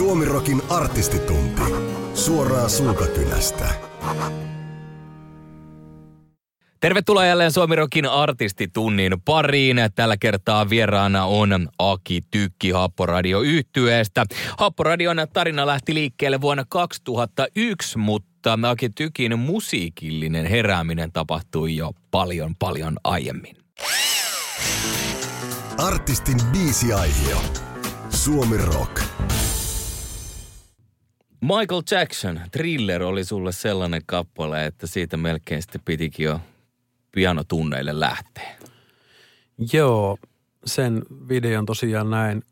Suomirokin artistitunti. Suoraa suukakynästä. Tervetuloa jälleen Suomirokin artistitunnin pariin. Tällä kertaa vieraana on Aki Tykki Happoradio yhtyeestä. Happoradion tarina lähti liikkeelle vuonna 2001, mutta Aki Tykin musiikillinen herääminen tapahtui jo paljon paljon aiemmin. Artistin biisiaihio. Suomi Rock. Michael Jackson, Thriller oli sulle sellainen kappale, että siitä melkein sitten pitikin jo pianotunneille lähteä. Joo, sen videon tosiaan näin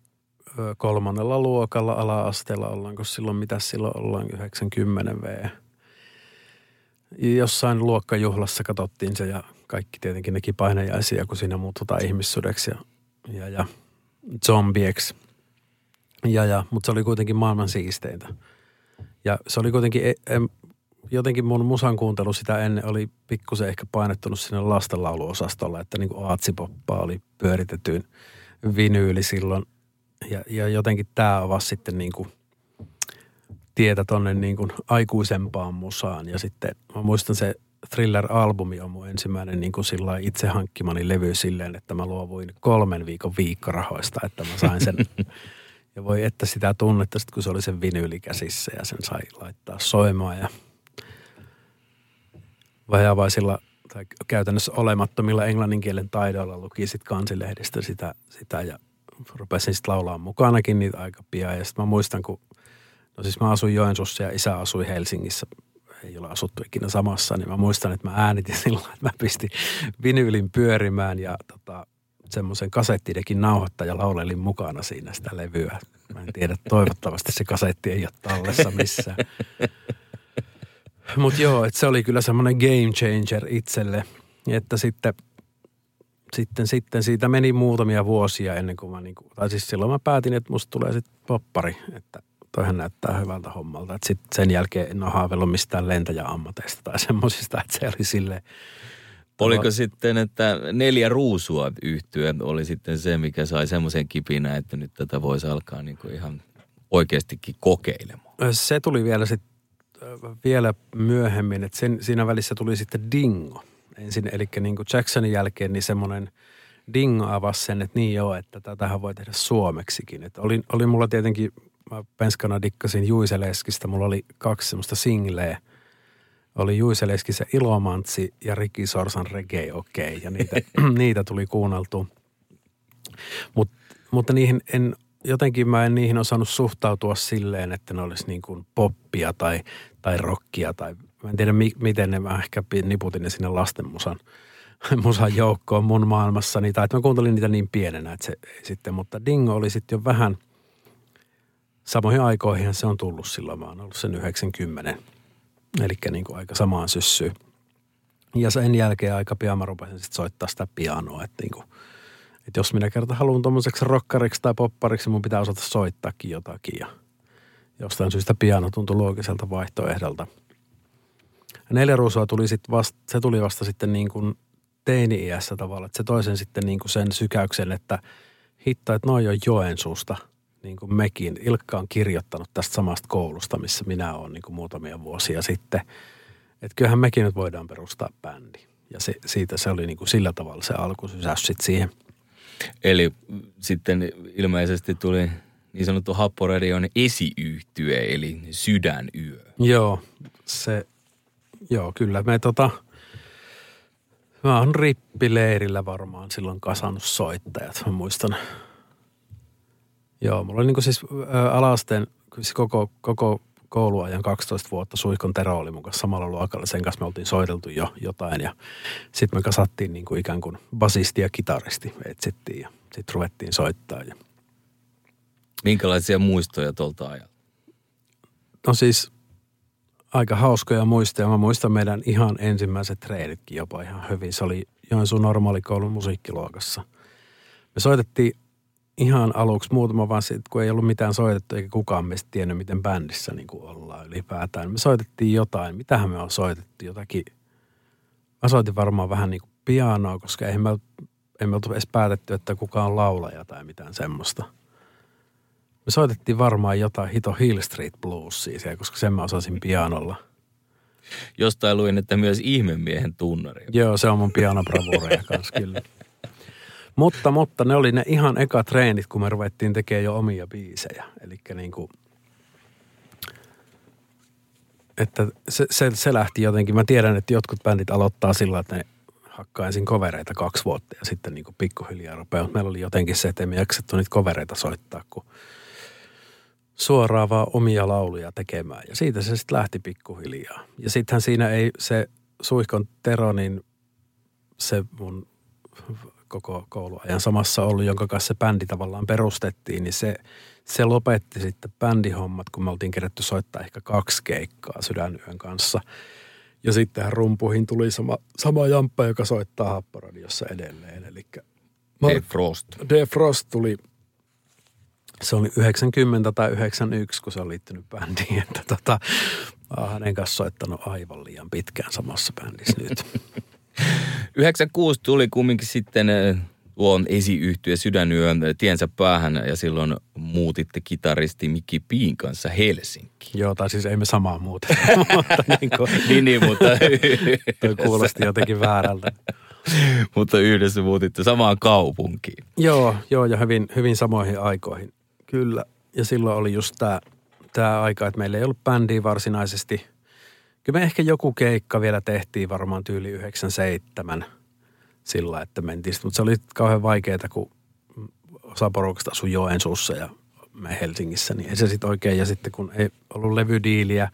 kolmannella luokalla ala-asteella ollaanko silloin, mitä silloin ollaan, 90 V. Jossain luokkajuhlassa katsottiin se ja kaikki tietenkin neki painajaisia, kun siinä muututaan ihmissudeksi ja, ja, ja zombieksi. Ja, ja, mutta se oli kuitenkin maailman siisteintä. Ja se oli kuitenkin, e- em, jotenkin mun musan kuuntelu sitä ennen oli pikkusen ehkä painettunut sinne lastenlauluosastolla, että niin kuin aatsipoppaa oli pyöritetyin vinyyli silloin. Ja, ja jotenkin tämä avasi sitten niin kuin tietä tonne niin kuin aikuisempaan musaan. Ja sitten mä muistan se Thriller-albumi on mun ensimmäinen niin kuin sillä itse hankkimani levy silleen, että mä luovuin kolmen viikon viikkorahoista, että mä sain sen. ja voi että sitä tunnetta, sit kun se oli sen vinyyli käsissä ja sen sai laittaa soimaan ja vajavaisilla tai käytännössä olemattomilla englannin kielen taidoilla luki sitten kansilehdestä sitä, sitä ja rupesin sitten laulaa mukanakin niitä aika pian. Ja sitten mä muistan, kun, no siis mä asuin Joensuussa ja isä asui Helsingissä, ei ole asuttu ikinä samassa, niin mä muistan, että mä äänitin silloin, että mä pistin vinyylin pyörimään ja tota, semmoisen kasettidekin nauhoittaja laulelin mukana siinä sitä levyä. Mä en tiedä, toivottavasti se kasetti ei ole tallessa missään. Mutta joo, että se oli kyllä semmoinen game changer itselle, että sitten, sitten, sitten siitä meni muutamia vuosia ennen kuin mä niinku, tai siis silloin mä päätin, että musta tulee sitten poppari, että toihan näyttää hyvältä hommalta. Sitten sen jälkeen en ole haaveillut mistään lentäjäammateista tai semmoisista, että se oli silleen, Oliko sitten, että neljä ruusua yhtyä oli sitten se, mikä sai semmoisen kipinä, että nyt tätä voisi alkaa niin kuin ihan oikeastikin kokeilemaan? Se tuli vielä sitten vielä myöhemmin, että sen, siinä välissä tuli sitten Dingo. Ensin, eli niin kuin Jacksonin jälkeen niin semmoinen Dingo avasi sen, että niin joo, että tätähän voi tehdä suomeksikin. Että oli, oli mulla tietenkin, mä penskana dikkasin Juiseleskistä, mulla oli kaksi semmoista singleä. Oli Juiseleskisen Ilomantsi ja Riki Sorsan Reggae Okei, okay, ja niitä, niitä tuli kuunneltu. Mut, mutta niihin en jotenkin mä en niihin osannut suhtautua silleen, että ne olisi niin kuin poppia tai, tai rockia tai mä en tiedä mi, miten ne, mä ehkä niputin ne sinne lastenmusan musan joukkoon mun maailmassani. Tai että mä kuuntelin niitä niin pienenä, että se sitten, mutta Dingo oli sitten jo vähän samoihin aikoihin se on tullut silloin. Mä oon ollut sen 90. Eli niin kuin aika samaan syssyyn. Ja sen jälkeen aika pian mä rupesin sitten soittaa sitä pianoa, että niin kuin – että jos minä kerta haluan tuommoiseksi rokkariksi tai poppariksi, mun pitää osata soittaakin jotakin. Ja jostain syystä piano tuntui loogiselta vaihtoehdolta. Neljä ruusua tuli sit vasta, se tuli vasta sitten niin kuin teini-iässä tavalla. Että se toisen sitten niin kuin sen sykäyksen, että hitto, että noin on Joensuusta, niin kuin mekin. Ilkka on kirjoittanut tästä samasta koulusta, missä minä olen niin kuin muutamia vuosia sitten. Että kyllähän mekin nyt voidaan perustaa bändi. Ja se, siitä se oli niin kuin sillä tavalla se alkusysäys sitten siihen – Eli sitten ilmeisesti tuli niin sanottu Happoradion esiyhtye, eli Sydänyö. Joo, se, joo kyllä me tota, mä oon rippileirillä varmaan silloin kasannut soittajat, mä muistan. Joo, mulla oli niin siis ä, alasteen, siis koko, koko kouluajan 12 vuotta Suihkon Tero oli mun kanssa samalla luokalla. Sen kanssa me oltiin soiteltu jo jotain ja sitten me kasattiin niin kuin ikään kuin basisti ja kitaristi etsittiin ja sitten ruvettiin soittaa. Ja... Minkälaisia muistoja tuolta ajalta? No siis aika hauskoja muistoja. Mä muistan meidän ihan ensimmäiset treenitkin jopa ihan hyvin. Se oli Joensuun normaalikoulun musiikkiluokassa. Me soitettiin ihan aluksi muutama vaan sit, kun ei ollut mitään soitettu eikä kukaan meistä tiennyt, miten bändissä niin kuin ollaan ylipäätään. Me soitettiin jotain. Mitähän me on soitettu? Jotakin. Mä soitin varmaan vähän niin kuin pianoa, koska ei me, ei me oltu edes päätetty, että kuka on laulaja tai mitään semmoista. Me soitettiin varmaan jotain hito Hill Street Bluesia siellä, koska sen mä osasin pianolla. Jostain luin, että myös ihmemiehen tunnari. Joo, se on mun pianobravureja kanssa kyllä. Mutta, mutta ne oli ne ihan eka treenit, kun me ruvettiin tekemään jo omia biisejä. Eli niin kuin, että se, se, se, lähti jotenkin. Mä tiedän, että jotkut bändit aloittaa sillä, että ne hakkaa ensin kovereita kaksi vuotta ja sitten niin kuin pikkuhiljaa rupeaa. Meillä oli jotenkin se, että emme jaksettu niitä kovereita soittaa, kun suoraan vaan omia lauluja tekemään. Ja siitä se sitten lähti pikkuhiljaa. Ja sittenhän siinä ei se Suihkon Tero, niin se mun koko kouluajan samassa ollut, jonka kanssa se bändi tavallaan perustettiin, niin se, se lopetti sitten bändihommat, kun me oltiin kerätty soittaa ehkä kaksi keikkaa Sydänyön kanssa. Ja sittenhän rumpuihin tuli sama, sama jamppa, joka soittaa Happoradiossa edelleen. Eli Dave Frost. Tuli, se oli 90 tai 91, kun se on liittynyt bändiin. Että tota, mä oon hänen kanssa soittanut aivan liian pitkään samassa bändissä nyt. 96 tuli kumminkin sitten tuo esiyhtyä sydänyö tiensä päähän ja silloin muutitte kitaristi Mikki Piin kanssa Helsinki. Joo, tai siis ei me samaa muuta. mutta niin, kuin, niin, niin, mutta... toi kuulosti jotenkin väärältä. mutta yhdessä muutitte samaan kaupunkiin. Joo, joo ja hyvin, hyvin samoihin aikoihin. Kyllä. Ja silloin oli just tämä tää aika, että meillä ei ollut bändiä varsinaisesti – Kyllä me ehkä joku keikka vielä tehtiin varmaan tyyli 97 sillä, että mentiin. Mutta se oli kauhean vaikeaa, kun osa porukasta asui Joensuussa ja me Helsingissä, niin ei se sitten oikein. Ja sitten kun ei ollut levydiiliä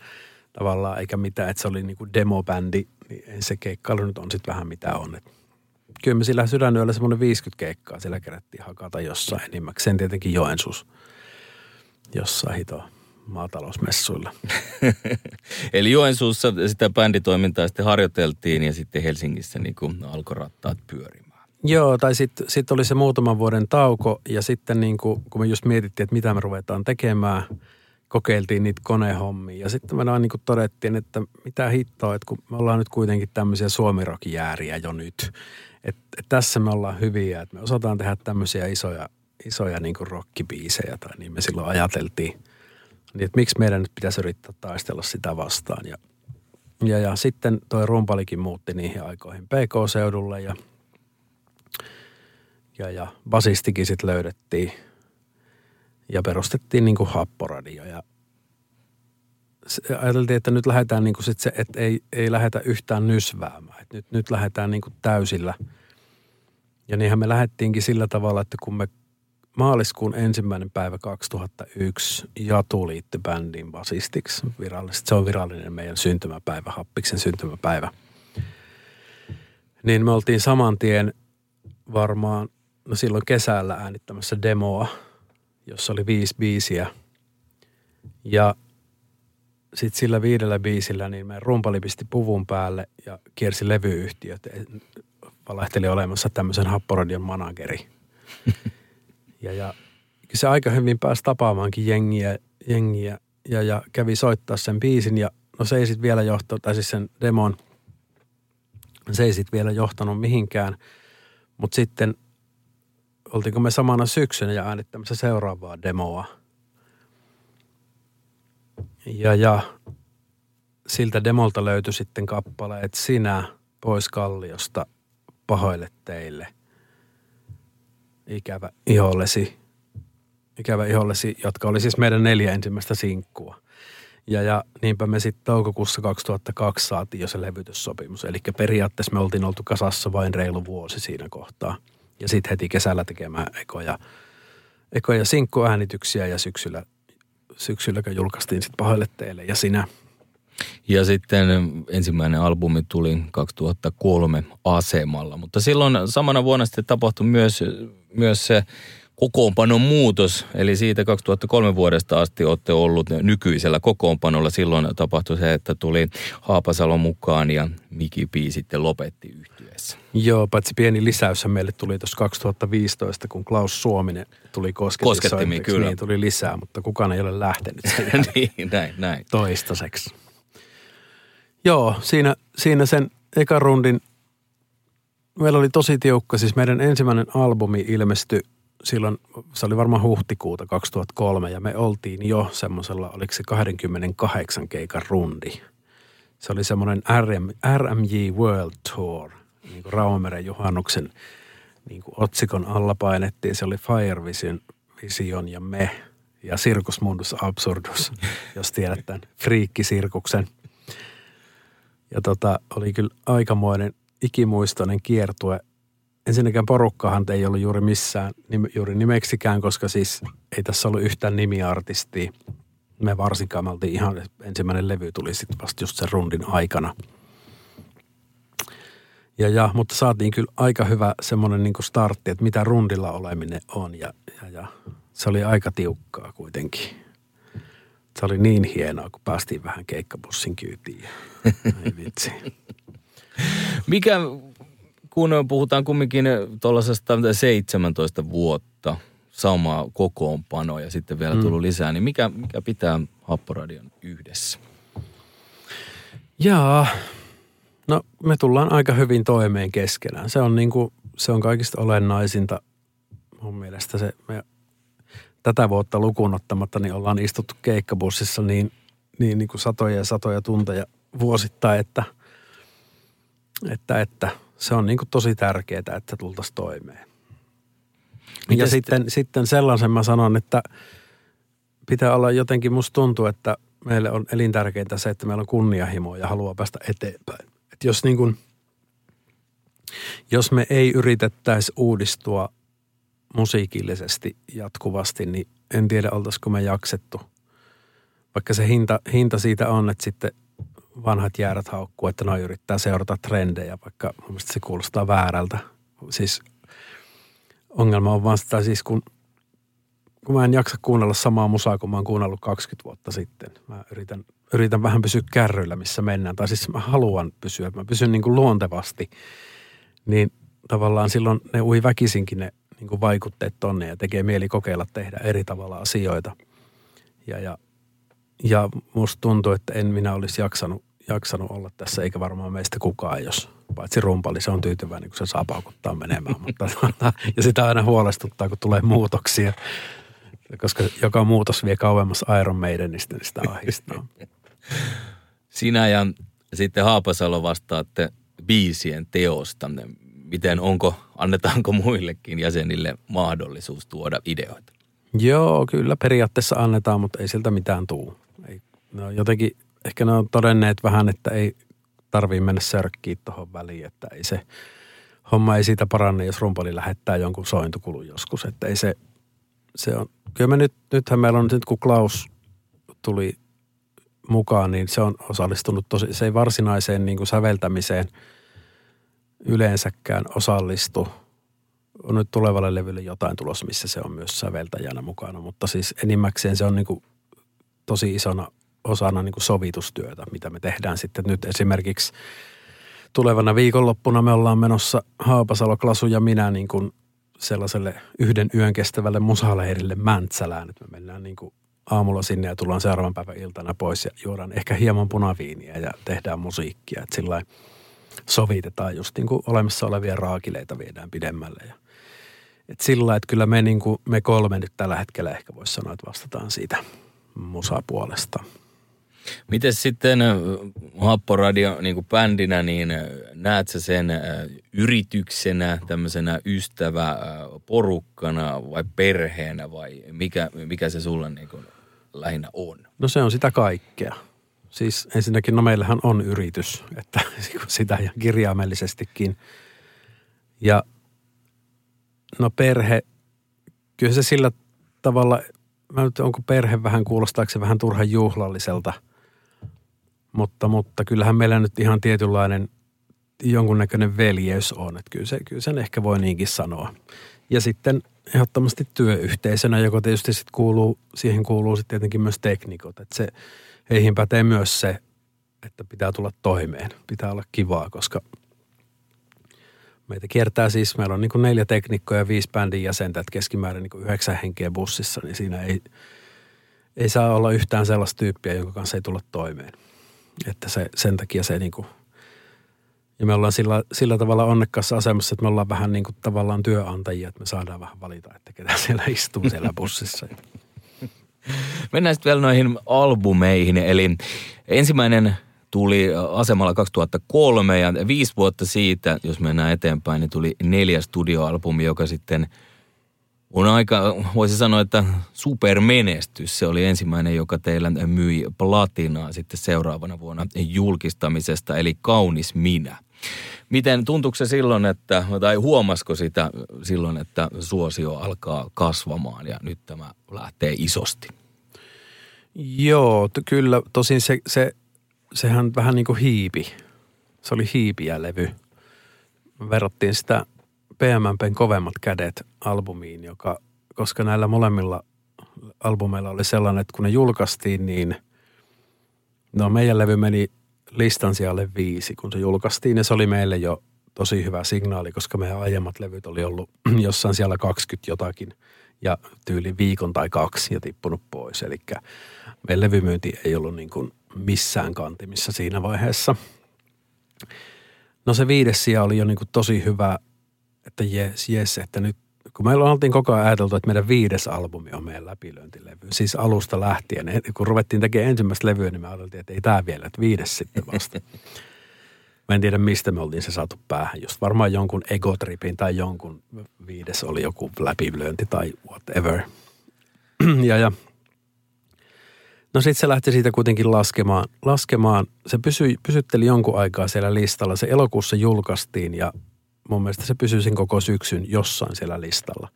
tavallaan eikä mitään, että se oli niinku demobändi, niin ei se keikkailu nyt on sitten vähän mitä on. Et kyllä me sillä sydänyöllä semmoinen 50 keikkaa siellä kerättiin hakata jossain enimmäkseen tietenkin Joensuus jossain hitoa maatalousmessuilla. Eli Joensuussa sitä bänditoimintaa sitten harjoiteltiin ja sitten Helsingissä niin kuin alkoi rattaat pyörimään. Joo, tai sitten sit oli se muutaman vuoden tauko ja sitten niin kuin, kun me just mietittiin, että mitä me ruvetaan tekemään, kokeiltiin niitä konehommia. Ja sitten me niin kuin todettiin, että mitä hittoa, että kun me ollaan nyt kuitenkin tämmöisiä suomirokijääriä jo nyt. Että et tässä me ollaan hyviä, että me osataan tehdä tämmöisiä isoja, isoja niin kuin rockibiisejä tai niin me silloin ajateltiin – niin että miksi meidän nyt pitäisi yrittää taistella sitä vastaan. Ja, ja, ja sitten toi rumpalikin muutti niihin aikoihin PK-seudulle ja, ja, ja basistikin sitten löydettiin ja perustettiin niin kuin happoradio ja ajateltiin, että nyt lähdetään niin kuin sit se, että ei, ei lähdetä yhtään nysväämään. Että nyt, nyt lähdetään niin kuin täysillä. Ja niinhän me lähdettiinkin sillä tavalla, että kun me maaliskuun ensimmäinen päivä 2001 Jatu liittyi bändiin basistiksi virallisesti. Se on virallinen meidän syntymäpäivä, Happiksen syntymäpäivä. Niin me oltiin saman tien varmaan, no silloin kesällä äänittämässä demoa, jossa oli viisi biisiä. Ja sitten sillä viidellä biisillä niin me rumpali pisti puvun päälle ja kiersi levyyhtiöt. Valehteli olemassa tämmöisen happoradion manageri. Ja, ja se aika hyvin pääsi tapaamaankin jengiä, jengiä ja, ja kävi soittaa sen biisin ja no se ei sitten vielä johtanut, tai siis sen demon, se ei sitten vielä johtanut mihinkään. Mutta sitten oltiinko me samana syksynä ja äänittämässä seuraavaa demoa. Ja, ja siltä demolta löytyi sitten kappaleet Sinä pois kalliosta, pahoille teille – ikävä ihollesi, ikävä ihollesi, jotka oli siis meidän neljä ensimmäistä sinkkua. Ja, ja niinpä me sitten toukokuussa 2002 saatiin jo se levytyssopimus. Eli periaatteessa me oltiin oltu kasassa vain reilu vuosi siinä kohtaa. Ja sitten heti kesällä tekemään ekoja, ekoja sinkkuäänityksiä ja syksyllä, syksyllä julkaistiin sitten pahoille teille ja sinä. Ja sitten ensimmäinen albumi tuli 2003 asemalla, mutta silloin samana vuonna sitten tapahtui myös myös se kokoonpanon muutos, eli siitä 2003 vuodesta asti olette ollut nykyisellä kokoonpanolla. Silloin tapahtui se, että tuli Haapasalo mukaan ja Miki P sitten lopetti yhtyessä. Joo, paitsi pieni lisäys meille tuli tuossa 2015, kun Klaus Suominen tuli koskettimiin. kyllä. Niin tuli lisää, mutta kukaan ei ole lähtenyt niin, näin, näin. toistaiseksi. Joo, siinä, siinä sen ekan rundin meillä oli tosi tiukka. Siis meidän ensimmäinen albumi ilmestyi silloin, se oli varmaan huhtikuuta 2003 ja me oltiin jo semmoisella, oliko se 28 keikan rundi. Se oli semmoinen RM, RMJ World Tour, niin kuin Raumeren juhannuksen niin kuin otsikon alla painettiin. Se oli Fire Vision, Vision ja me ja Circus Mundus Absurdus, jos tiedät tämän friikkisirkuksen. Ja tota, oli kyllä aikamoinen ikimuistoinen kiertue – ensinnäkään porukkahan ei ollut juuri missään juuri nimeksikään, koska siis ei tässä ollut yhtään nimiartistia. Me varsinkaan me oltiin ihan, ensimmäinen levy tuli sitten vasta just sen rundin aikana. Ja, ja, mutta saatiin kyllä aika hyvä semmoinen niin startti, että mitä rundilla oleminen on ja, ja, ja se oli aika tiukkaa kuitenkin. Se oli niin hienoa, kun päästiin vähän keikkabussin kyytiin. Ei vitsi. Mikä kun puhutaan kumminkin tuollaisesta 17 vuotta samaa kokoonpanoa ja sitten vielä tullut mm. lisää, niin mikä, mikä pitää Happoradion yhdessä? Jaa, no me tullaan aika hyvin toimeen keskenään. Se on, niin kuin, se on kaikista olennaisinta mun mielestä se, me tätä vuotta lukuun ottamatta, niin ollaan istuttu keikkabussissa niin, niin, niin kuin satoja ja satoja tunteja vuosittain, että, että, että se on niin kuin tosi tärkeää, että tultaisiin toimeen. Miten ja sitten, sitten sellaisen mä sanon, että pitää olla jotenkin, musta tuntuu, että meille on elintärkeintä se, että meillä on kunnianhimo ja haluaa päästä eteenpäin. Et jos, niin kuin, jos me ei yritettäisi uudistua musiikillisesti jatkuvasti, niin en tiedä oltaisiko me jaksettu. Vaikka se hinta, hinta siitä on, että sitten vanhat jäärät haukkuu, että noi yrittää seurata trendejä, vaikka mun se kuulostaa väärältä. Siis ongelma on vaan sitä siis, kun, kun mä en jaksa kuunnella samaa musaa kuin mä oon kuunnellut 20 vuotta sitten. Mä yritän, yritän vähän pysyä kärryillä, missä mennään. Tai siis mä haluan pysyä, mä pysyn niin kuin luontevasti. Niin tavallaan silloin ne ui väkisinkin ne niin kuin vaikutteet tonne ja tekee mieli kokeilla tehdä eri tavalla asioita. Ja, ja ja musta tuntuu, että en minä olisi jaksanut, jaksanut olla tässä, eikä varmaan meistä kukaan, jos paitsi rumpali, se on tyytyväinen, kun se saa paukuttaa menemään. Mutta, ja sitä aina huolestuttaa, kun tulee muutoksia, koska joka muutos vie kauemmas Iron Maidenistä, niin sitä ahistaa. Sinä ja sitten Haapasalo vastaatte biisien teosta. Miten onko, annetaanko muillekin jäsenille mahdollisuus tuoda ideoita? Joo, kyllä periaatteessa annetaan, mutta ei siltä mitään tuu. No jotenkin, ehkä ne on todenneet vähän, että ei tarvii mennä sörkkiin tuohon väliin, että ei se homma ei siitä paranne, jos rumpali lähettää jonkun sointukulun joskus, että ei se, se on, kyllä me nyt, nythän meillä on nyt kun Klaus tuli mukaan, niin se on osallistunut tosi, se ei varsinaiseen niin kuin säveltämiseen yleensäkään osallistu. On nyt tulevalle levylle jotain tulossa, missä se on myös säveltäjänä mukana, mutta siis enimmäkseen se on niin kuin tosi isona osana niin kuin sovitustyötä, mitä me tehdään sitten nyt. Esimerkiksi tulevana viikonloppuna me ollaan menossa Haapasalo, Klasu ja minä niin kuin sellaiselle yhden yön kestävälle musaleirille Mäntsälään, että me mennään niin kuin aamulla sinne ja tullaan seuraavan päivän iltana pois ja juodaan ehkä hieman punaviiniä ja tehdään musiikkia, että sillä sovitetaan just niin kuin olemassa olevia raakileita viedään pidemmälle ja et sillä että kyllä me, niin kuin, me kolme nyt tällä hetkellä ehkä voisi sanoa, että vastataan siitä musapuolesta. Miten sitten Happoradio niin kuin bändinä, niin näet sä sen yrityksenä, tämmöisenä ystävä porukkana vai perheenä vai mikä, mikä se sulle niin kuin lähinnä on? No se on sitä kaikkea. Siis ensinnäkin, no meillähän on yritys, että sitä ja kirjaimellisestikin. Ja no perhe, kyllä se sillä tavalla – mä nyt, onko perhe vähän, kuulostaako se vähän turhan juhlalliselta, mutta, mutta kyllähän meillä nyt ihan tietynlainen jonkunnäköinen veljeys on, että kyllä, se, kyllä sen ehkä voi niinkin sanoa. Ja sitten ehdottomasti työyhteisönä, joka tietysti sitten kuuluu, siihen kuuluu sitten tietenkin myös teknikot, että se, heihin pätee myös se, että pitää tulla toimeen, pitää olla kivaa, koska – Meitä kiertää siis, meillä on niin neljä teknikkoa ja viisi bändin jäsentä, että keskimäärin niin yhdeksän henkeä bussissa, niin siinä ei, ei saa olla yhtään sellaista tyyppiä, jonka kanssa ei tulla toimeen. Että se, sen takia se niin kuin, Ja me ollaan sillä, sillä tavalla onnekkaassa asemassa, että me ollaan vähän niin kuin tavallaan työnantajia, että me saadaan vähän valita, että ketä siellä istuu siellä bussissa. Mennään sitten vielä noihin albumeihin. Eli ensimmäinen tuli asemalla 2003 ja viisi vuotta siitä, jos mennään eteenpäin, niin tuli neljäs studioalbumi, joka sitten on aika, voisi sanoa, että supermenestys. Se oli ensimmäinen, joka teillä myi platinaa sitten seuraavana vuonna julkistamisesta, eli Kaunis minä. Miten tuntuuko se silloin, että, tai huomasko sitä silloin, että suosio alkaa kasvamaan ja nyt tämä lähtee isosti? Joo, t- kyllä. Tosin se, se, sehän vähän niin kuin hiipi. Se oli hiipiä levy. Verrattiin sitä PMMPn kovemmat kädet albumiin, joka, koska näillä molemmilla albumeilla oli sellainen, että kun ne julkaistiin, niin no meidän levy meni listan sijalle viisi, kun se julkaistiin. Ja se oli meille jo tosi hyvä signaali, koska meidän aiemmat levyt oli ollut jossain siellä 20 jotakin ja tyyli viikon tai kaksi ja tippunut pois. Eli meidän levymyynti ei ollut niin kuin missään kantimissa siinä vaiheessa. No se viides sija oli jo niin kuin tosi hyvä, että jes, jes, että nyt kun meillä oltiin koko ajan ajateltu, että meidän viides albumi on meidän läpilöintilevy. Siis alusta lähtien. Kun ruvettiin tekemään ensimmäistä levyä, niin me ajateltiin, että ei tämä vielä, että viides sitten vasta. Mä en tiedä, mistä me oltiin se saatu päähän. Just varmaan jonkun egotripin tai jonkun viides oli joku läpilöinti tai whatever. ja, ja No sitten se lähti siitä kuitenkin laskemaan. laskemaan. Se pysyi, pysytteli jonkun aikaa siellä listalla. Se elokuussa julkaistiin ja mun mielestä se pysyi sen koko syksyn jossain siellä listalla.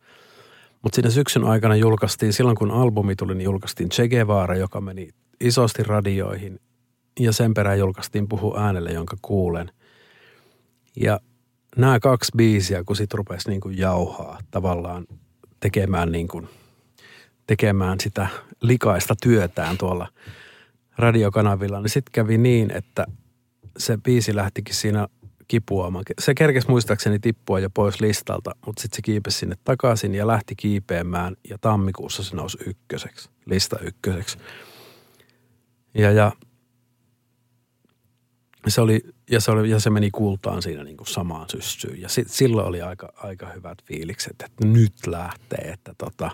Mutta siinä syksyn aikana julkaistiin, silloin kun albumi tuli, niin julkaistiin Che Guevara, joka meni isosti radioihin. Ja sen perään julkaistiin Puhu äänelle, jonka kuulen. Ja nämä kaksi biisiä, kun sit rupesi niin kuin jauhaa tavallaan tekemään, niin kuin, tekemään sitä likaista työtään tuolla radiokanavilla, niin sitten kävi niin, että se biisi lähtikin siinä kipuamaan. Se kerkesi muistaakseni tippua jo pois listalta, mutta sitten se kiipesi sinne takaisin ja lähti kiipeämään ja tammikuussa se nousi ykköseksi, lista ykköseksi. Ja, ja se oli, ja se, oli, ja se meni kultaan siinä niin kuin samaan syssyyn. Ja sit, silloin oli aika, aika hyvät fiilikset, että nyt lähtee. Että tota,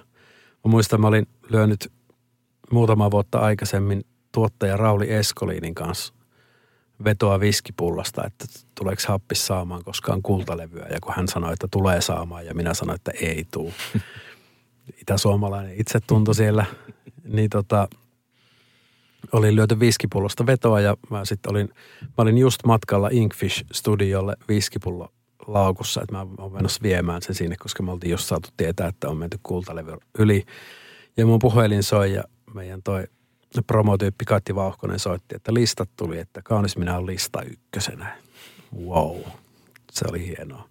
mä muistan, mä olin lyönyt muutama vuotta aikaisemmin tuottaja Rauli Eskoliinin kanssa vetoa viskipullasta, että tuleeko happis saamaan koskaan kultalevyä. Ja kun hän sanoi, että tulee saamaan ja minä sanoin, että ei tuu. Itäsuomalainen itse tuntui siellä, niin tota, oli lyöty viskipullosta vetoa ja mä sitten olin, mä olin just matkalla Inkfish-studiolle viskipullo laukussa, että mä oon menossa viemään sen sinne, koska me oltiin just saatu tietää, että on menty kultalevy yli. Ja mun puhelin soi ja meidän toi promotyyppi Katti Vauhkonen soitti, että listat tuli, että kaunis minä on lista ykkösenä. Wow, se oli hienoa.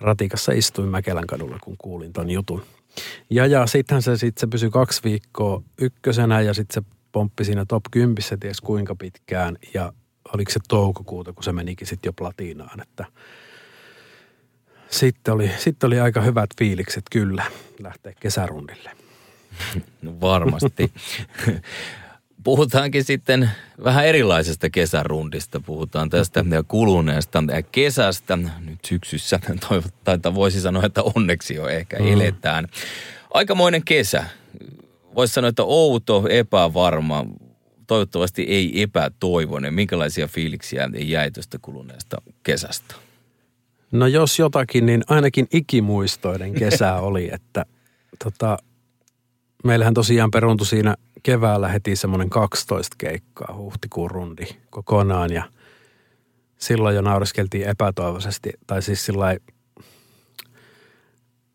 Ratikassa istuin Mäkelän kadulla, kun kuulin ton jutun. Ja, ja sittenhän se, sit se pysyi kaksi viikkoa ykkösenä ja sitten se pomppi siinä top 10 ties kuinka pitkään. Ja oliko se toukokuuta, kun se menikin sitten jo platinaan, että sitten oli, sitten oli aika hyvät fiilikset kyllä lähteä kesärundille. Varmasti. Puhutaankin sitten vähän erilaisesta kesärundista. Puhutaan tästä kuluneesta kesästä. Nyt syksyssä, tai voisi sanoa, että onneksi jo ehkä mm. eletään. Aikamoinen kesä. Voisi sanoa, että outo, epävarma, toivottavasti ei epätoivoinen. Minkälaisia fiiliksiä jäi tuosta kuluneesta kesästä? No jos jotakin, niin ainakin ikimuistoiden kesä oli, että tota, meillähän tosiaan peruntui siinä keväällä heti semmoinen 12 keikkaa huhtikuun rundi kokonaan ja silloin jo nauriskeltiin epätoivoisesti, tai siis sillä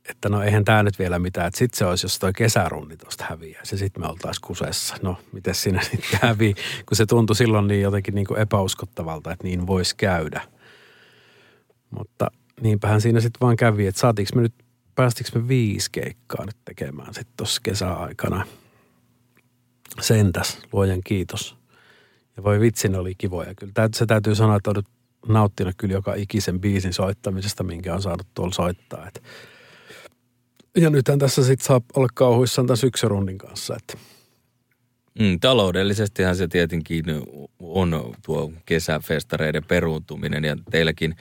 että no eihän tämä nyt vielä mitään, että sitten se olisi, jos toi kesärundi tuosta häviäisi ja sitten me oltaisiin kusessa. No, miten siinä sitten kävi, kun se tuntui silloin niin jotenkin niin kuin epäuskottavalta, että niin voisi käydä. Mutta niinpähän siinä sitten vaan kävi, että saatiinko me nyt päästikö me viisi keikkaa nyt tekemään sitten tuossa kesäaikana. Sentäs, luojan kiitos. Ja voi vitsi, ne oli kivoja. Kyllä se täytyy sanoa, että olet nauttinut kyllä joka ikisen biisin soittamisesta, minkä on saanut tuolla soittaa. Et ja nythän tässä sitten saa olla kauhuissaan tämän syksyrundin kanssa, että Mm, taloudellisestihan se tietenkin on tuo kesäfestareiden peruuntuminen ja teilläkin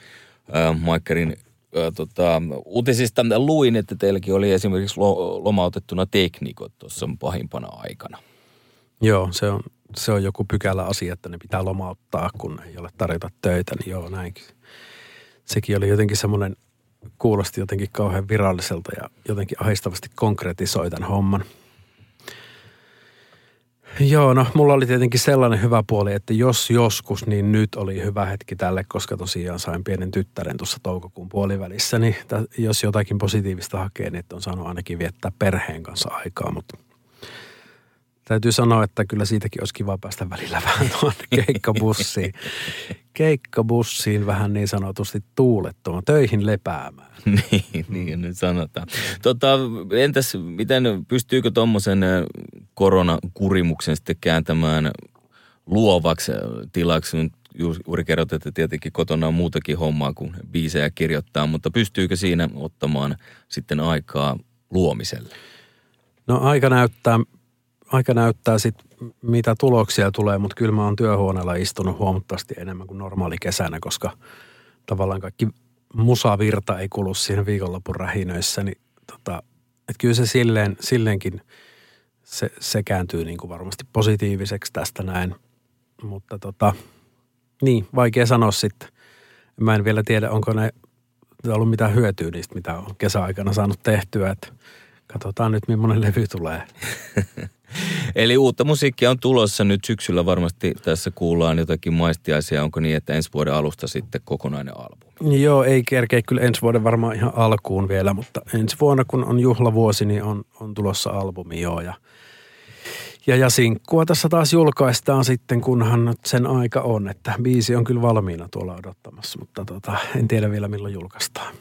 äh, Maikkarin äh, tota, uutisista luin, että teilläkin oli esimerkiksi lo, lomautettuna teknikot tuossa pahimpana aikana. Joo, se on, se on joku pykälä asia, että ne pitää lomauttaa, kun ei ole tarjota töitä, niin joo näinkin. Sekin oli jotenkin semmoinen, kuulosti jotenkin kauhean viralliselta ja jotenkin ahistavasti konkretisoi tämän homman – Joo, no mulla oli tietenkin sellainen hyvä puoli, että jos joskus, niin nyt oli hyvä hetki tälle, koska tosiaan sain pienen tyttären tuossa toukokuun puolivälissä, niin jos jotakin positiivista hakee, niin on saanut ainakin viettää perheen kanssa aikaa, mutta täytyy sanoa, että kyllä siitäkin olisi kiva päästä välillä vähän tuonne keikkabussiin. keikkabussiin vähän niin sanotusti tuulettomaan, töihin lepäämään. niin, niin nyt sanotaan. Tota, entäs miten, pystyykö tuommoisen koronakurimuksen sitten kääntämään luovaksi tilaksi? Nyt juuri kerrot, että tietenkin kotona on muutakin hommaa kuin biisejä kirjoittaa, mutta pystyykö siinä ottamaan sitten aikaa luomiselle? No aika näyttää, aika näyttää sitten, mitä tuloksia tulee, mutta kyllä mä oon työhuoneella istunut huomattavasti enemmän kuin normaali kesänä, koska tavallaan kaikki musavirta ei kulu siinä viikonlopun rähinöissä, niin tota, että kyllä se silleen, silleenkin se, se kääntyy niin kuin varmasti positiiviseksi tästä näin. Mutta tota, niin, vaikea sanoa sitten. Mä en vielä tiedä, onko ne ollut mitään hyötyä niistä, mitä on kesäaikana saanut tehtyä. Että katsotaan nyt, millainen levy tulee. Eli uutta musiikkia on tulossa nyt syksyllä varmasti tässä kuullaan jotakin maistiaisia. Onko niin, että ensi vuoden alusta sitten kokonainen albumi? Joo, ei kerkeä kyllä ensi vuoden varmaan ihan alkuun vielä, mutta ensi vuonna kun on juhlavuosi, niin on, on tulossa albumi joo. Ja, ja, ja sinkkua tässä taas julkaistaan sitten, kunhan sen aika on. Että biisi on kyllä valmiina tuolla odottamassa, mutta tota, en tiedä vielä milloin julkaistaan.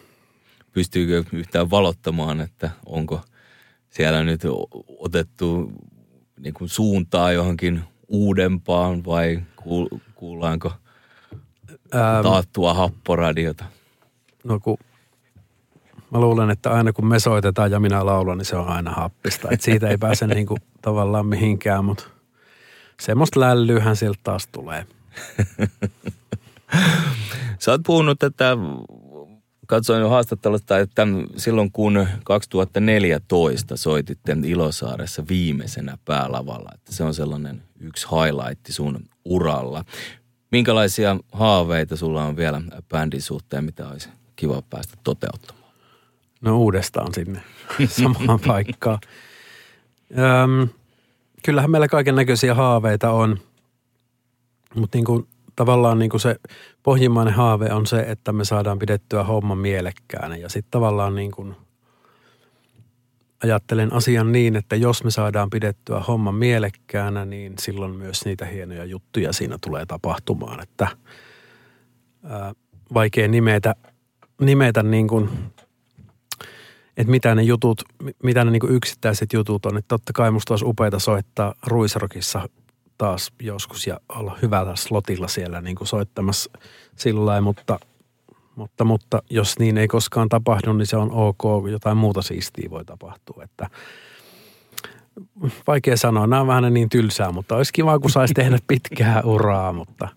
Pystyykö yhtään valottamaan, että onko siellä nyt otettu niin kuin suuntaa johonkin uudempaan vai kuullaanko ähm, taattua happoradiota? No kun mä luulen, että aina kun me soitetaan ja minä laulan, niin se on aina happista. Et siitä ei pääse niin kuin tavallaan mihinkään, mutta semmoista lällyyhän siltä taas tulee. Sä oot puhunut, että katsoin haastattelusta, että silloin kun 2014 soititte Ilosaaressa viimeisenä päälavalla, että se on sellainen yksi highlight sun uralla. Minkälaisia haaveita sulla on vielä bändin suhteen, mitä olisi kiva päästä toteuttamaan? No uudestaan sinne samaan paikkaan. Öm, kyllähän meillä kaiken näköisiä haaveita on, mutta niin kuin tavallaan niin kuin se pohjimmainen haave on se, että me saadaan pidettyä homma mielekkäänä. Ja sitten tavallaan niin kuin ajattelen asian niin, että jos me saadaan pidettyä homma mielekkäänä, niin silloin myös niitä hienoja juttuja siinä tulee tapahtumaan. Että ää, vaikea nimetä, nimetä niin kuin, että mitä ne jutut, mitä ne niin kuin yksittäiset jutut on. Että totta kai musta olisi upeita soittaa Ruisrokissa taas joskus ja olla hyvällä slotilla siellä niin kuin soittamassa sillä mutta, mutta, mutta jos niin ei koskaan tapahdu, niin se on ok, jotain muuta siistiä voi tapahtua, että vaikea sanoa, nämä on vähän niin tylsää, mutta olisi kiva, kun saisi tehdä pitkää uraa, mutta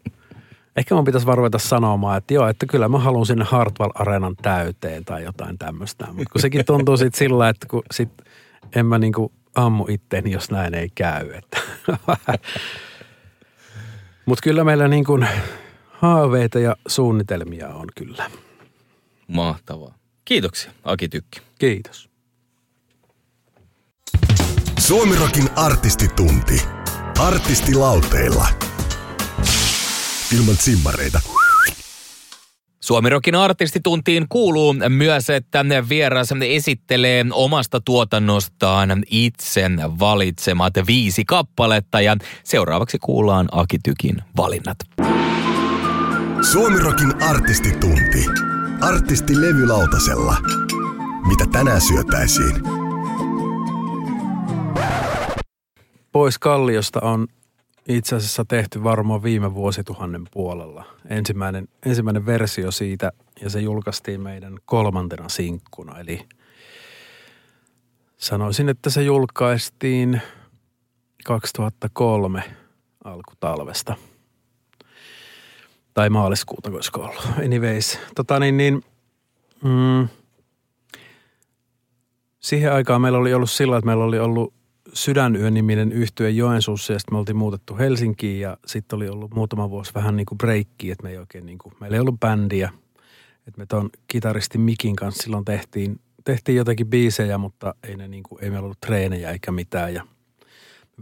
ehkä mun pitäisi varvata sanomaan, että joo, että kyllä mä haluan sinne Hartwall Areenan täyteen tai jotain tämmöistä, mutta kun sekin tuntuu sitten sillä, että kun sit en mä niinku ammu itteeni, jos näin ei käy. Että. Mutta kyllä meillä niin kuin haaveita ja suunnitelmia on kyllä. Mahtavaa. Kiitoksia, Aki Tykki. Kiitos. Suomirokin artistitunti. Artistilauteilla. Ilman simmareita. Suomirokin artistituntiin kuuluu myös, että vieras esittelee omasta tuotannostaan itse valitsemat viisi kappaletta ja seuraavaksi kuullaan Aki Tykin valinnat. Suomirokin artistitunti. Artisti levylautasella. Mitä tänään syötäisiin? Pois Kalliosta on itse asiassa tehty varmaan viime vuosituhannen puolella. Ensimmäinen, ensimmäinen versio siitä ja se julkaistiin meidän kolmantena sinkkuna. Eli sanoisin, että se julkaistiin 2003 alkutalvesta. Tai maaliskuuta voisiko ollut. Anyways, tota niin, niin mm, siihen aikaan meillä oli ollut sillä, että meillä oli ollut Sydänyö-niminen yhtye Joensuussa ja sitten me oltiin muutettu Helsinkiin ja sitten oli ollut muutama vuosi vähän niin kuin breikki, että me ei oikein niin kuin, meillä ei ollut bändiä. Että me ton kitaristi Mikin kanssa silloin tehtiin, tehtiin jotakin biisejä, mutta ei, ne niin kuin, ei meillä ollut treenejä eikä mitään ja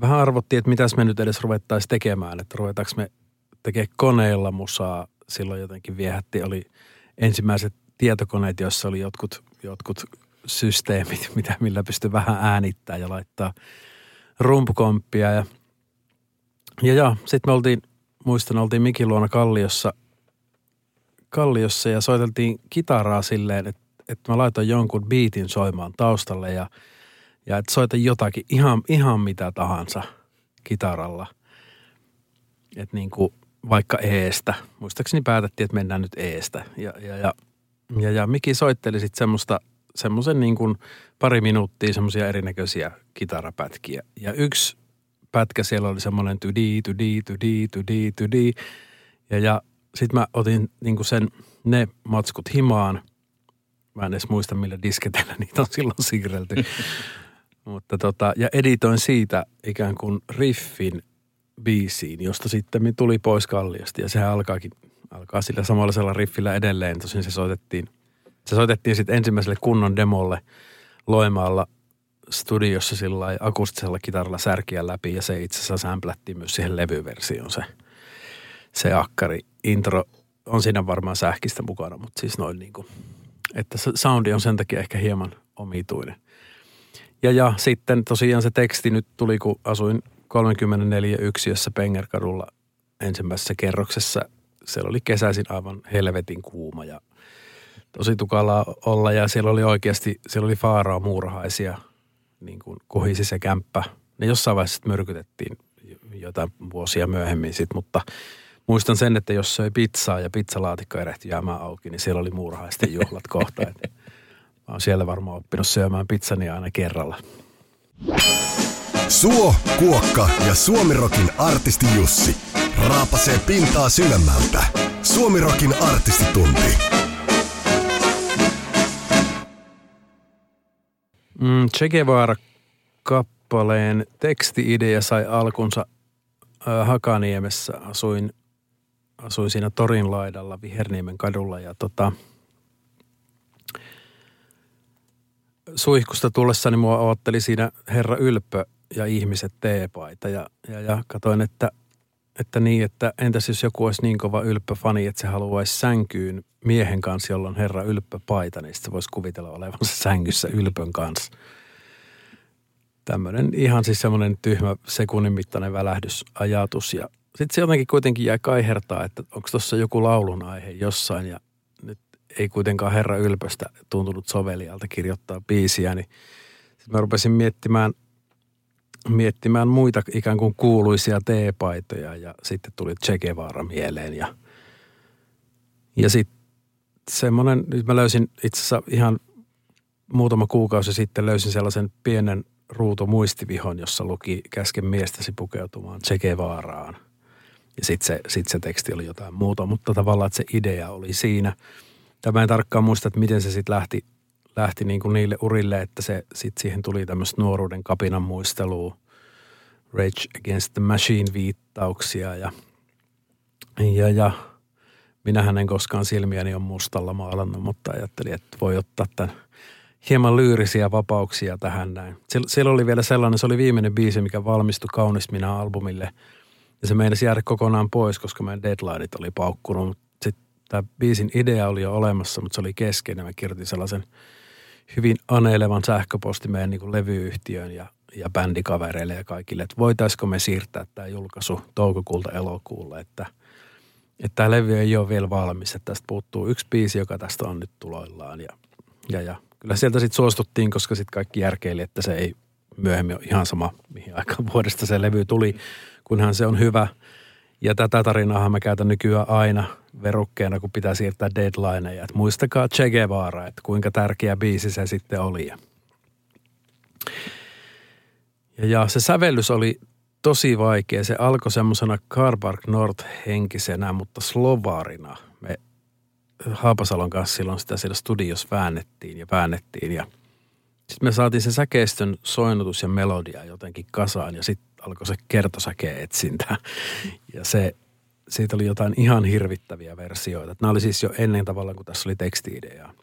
vähän arvottiin, että mitäs me nyt edes ruvettaisiin tekemään, että ruvetaanko me tekemään koneilla musaa. Silloin jotenkin viehätti, oli ensimmäiset tietokoneet, joissa oli jotkut, jotkut systeemit, mitä, millä pystyy vähän äänittää ja laittaa rumpukomppia. Ja, ja, ja sitten me oltiin, muistan, oltiin Mikin luona Kalliossa, Kalliossa ja soiteltiin kitaraa silleen, että, että mä laitoin jonkun biitin soimaan taustalle ja, ja että soita jotakin, ihan, ihan mitä tahansa kitaralla. Että niin kuin vaikka eestä. Muistaakseni päätettiin, että mennään nyt eestä. Ja, ja, ja, ja, ja Miki soitteli sitten semmoista semmoisen niin kuin pari minuuttia semmoisia erinäköisiä kitarapätkiä. Ja yksi pätkä siellä oli semmoinen tydi, tydi, tydi, tydi, tydi. Ja, ja sitten mä otin niin kuin sen, ne matskut himaan. Mä en edes muista, millä disketeillä niitä on silloin siirrelty. Mutta tota, ja editoin siitä ikään kuin riffin biisiin, josta sitten tuli pois kalliosta. Ja sehän alkaakin, alkaa sillä samalla riffillä edelleen. Tosin se soitettiin – se soitettiin sitten ensimmäiselle kunnon demolle Loimaalla studiossa sillä akustisella kitaralla särkiä läpi ja se itse asiassa sämplättiin myös siihen levyversioon se, se akkari. Intro on siinä varmaan sähkistä mukana, mutta siis noin niin kuin, että soundi on sen takia ehkä hieman omituinen. Ja, ja sitten tosiaan se teksti nyt tuli, kun asuin 34 yksiössä Pengerkadulla ensimmäisessä kerroksessa. Siellä oli kesäisin aivan helvetin kuuma ja tosi tukala olla ja siellä oli oikeasti, siellä oli faaraa muurahaisia, niin kuin kohisi se kämppä. Ne jossain vaiheessa myrkytettiin jotain vuosia myöhemmin sit, mutta muistan sen, että jos söi pizzaa ja pizzalaatikko erehti jäämään auki, niin siellä oli muurahaisten juhlat kohta. Et mä oon siellä varmaan oppinut syömään pizzani aina kerralla. Suo, Kuokka ja Suomirokin artisti Jussi raapasee pintaa syvemmältä. Suomirokin artistitunti. Mm, che Guevara-kappaleen teksti-idea sai alkunsa äh, Hakaniemessä. Asuin, asuin siinä Torin laidalla Viherniemen kadulla ja tota, suihkusta tullessani mua otteli siinä Herra Ylppö ja ihmiset teepaita ja, ja, ja katoin, että että niin, että entäs jos joku olisi niin kova ylppöfani, että se haluaisi sänkyyn miehen kanssa, jolla on herra ylppöpaita, niin se voisi kuvitella olevansa sängyssä ylpön kanssa. Tämmöinen ihan siis semmoinen tyhmä sekunnin mittainen välähdysajatus. Ja sitten se jotenkin kuitenkin jäi kaihertaa, että onko tuossa joku laulun aihe jossain ja nyt ei kuitenkaan herra ylpöstä tuntunut sovelialta kirjoittaa biisiä, niin sitten mä rupesin miettimään – miettimään muita ikään kuin kuuluisia teepaitoja ja sitten tuli Che Guevara mieleen ja, ja sitten semmoinen, nyt mä löysin itse asiassa ihan muutama kuukausi sitten löysin sellaisen pienen ruutumuistivihon, jossa luki käsken miestäsi pukeutumaan Che Guevaraan. Ja sitten se, sit se teksti oli jotain muuta, mutta tavallaan että se idea oli siinä. Tämä en tarkkaan muista, että miten se sitten lähti lähti niin kuin niille urille, että se sitten siihen tuli tämmöistä nuoruuden kapinan muistelua, Rage Against the Machine viittauksia ja, ja, ja minähän en koskaan silmiäni on mustalla maalannut, mutta ajattelin, että voi ottaa tämän hieman lyyrisiä vapauksia tähän näin. Siellä oli vielä sellainen, se oli viimeinen biisi, mikä valmistui Kaunis minä albumille. Ja se meinasi jäädä kokonaan pois, koska meidän deadlineit oli paukkunut. Tämä biisin idea oli jo olemassa, mutta se oli kesken ja mä kirjoitin sellaisen – hyvin aneilevan sähköposti meidän niin kuin levyyhtiöön ja, ja bändikavereille ja kaikille, että voitaisiko me siirtää tämä julkaisu toukokuulta elokuulle, että, että tämä levy ei ole vielä valmis, että tästä puuttuu yksi biisi, joka tästä on nyt tuloillaan ja, ja, ja kyllä sieltä sitten suostuttiin, koska sitten kaikki järkeili, että se ei myöhemmin ole ihan sama, mihin aikaan vuodesta se levy tuli, kunhan se on hyvä. Ja tätä tarinaa mä käytän nykyään aina – verukkeena, kun pitää siirtää deadlineja. Että muistakaa Che Guevara, että kuinka tärkeä biisi se sitten oli. Ja, ja se sävellys oli tosi vaikea. Se alkoi semmoisena Carpark North-henkisenä, mutta slovaarina. Me Haapasalon kanssa silloin sitä siellä studiossa väännettiin ja väännettiin ja sitten me saatiin se säkeistön soinnutus ja melodia jotenkin kasaan ja sitten alkoi se kertosäke etsintä. Ja se, siitä oli jotain ihan hirvittäviä versioita. Nämä oli siis jo ennen tavallaan, kun tässä oli tekstiidea.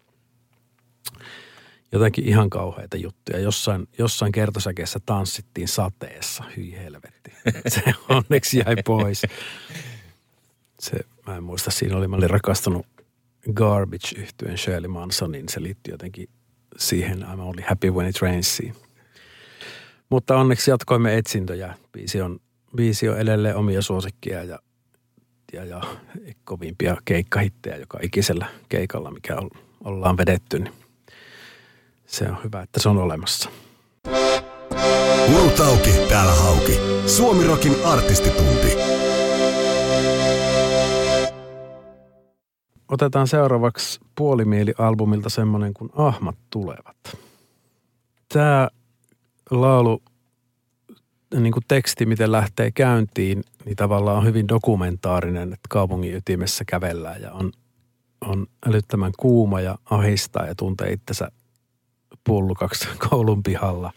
Jotenkin ihan kauheita juttuja. Jossain, jossain kertosäkeessä tanssittiin sateessa. Hyi helvetti. Se onneksi jäi pois. Se, mä en muista, siinä oli, mä olin rakastunut Garbage yhtyen Shirley Mansonin. Se liittyy jotenkin siihen I'm only happy when it rains. Mutta onneksi jatkoimme etsintöjä. Biisi on, biisi on edelleen omia suosikkia ja, ja, ja kovimpia keikkahittejä joka ikisellä keikalla, mikä on, ollaan vedetty. Niin se on hyvä, että se on olemassa. Muut auki, täällä hauki. Suomirokin artistitunti. Otetaan seuraavaksi puolimieli-albumilta semmoinen kuin Ahmat tulevat. Tämä laulu, niin kuin teksti, miten lähtee käyntiin, niin tavallaan on hyvin dokumentaarinen, että kaupungin ytimessä kävellään ja on, on älyttömän kuuma ja ahistaa ja tuntee itsensä pullukaksi koulun pihalla.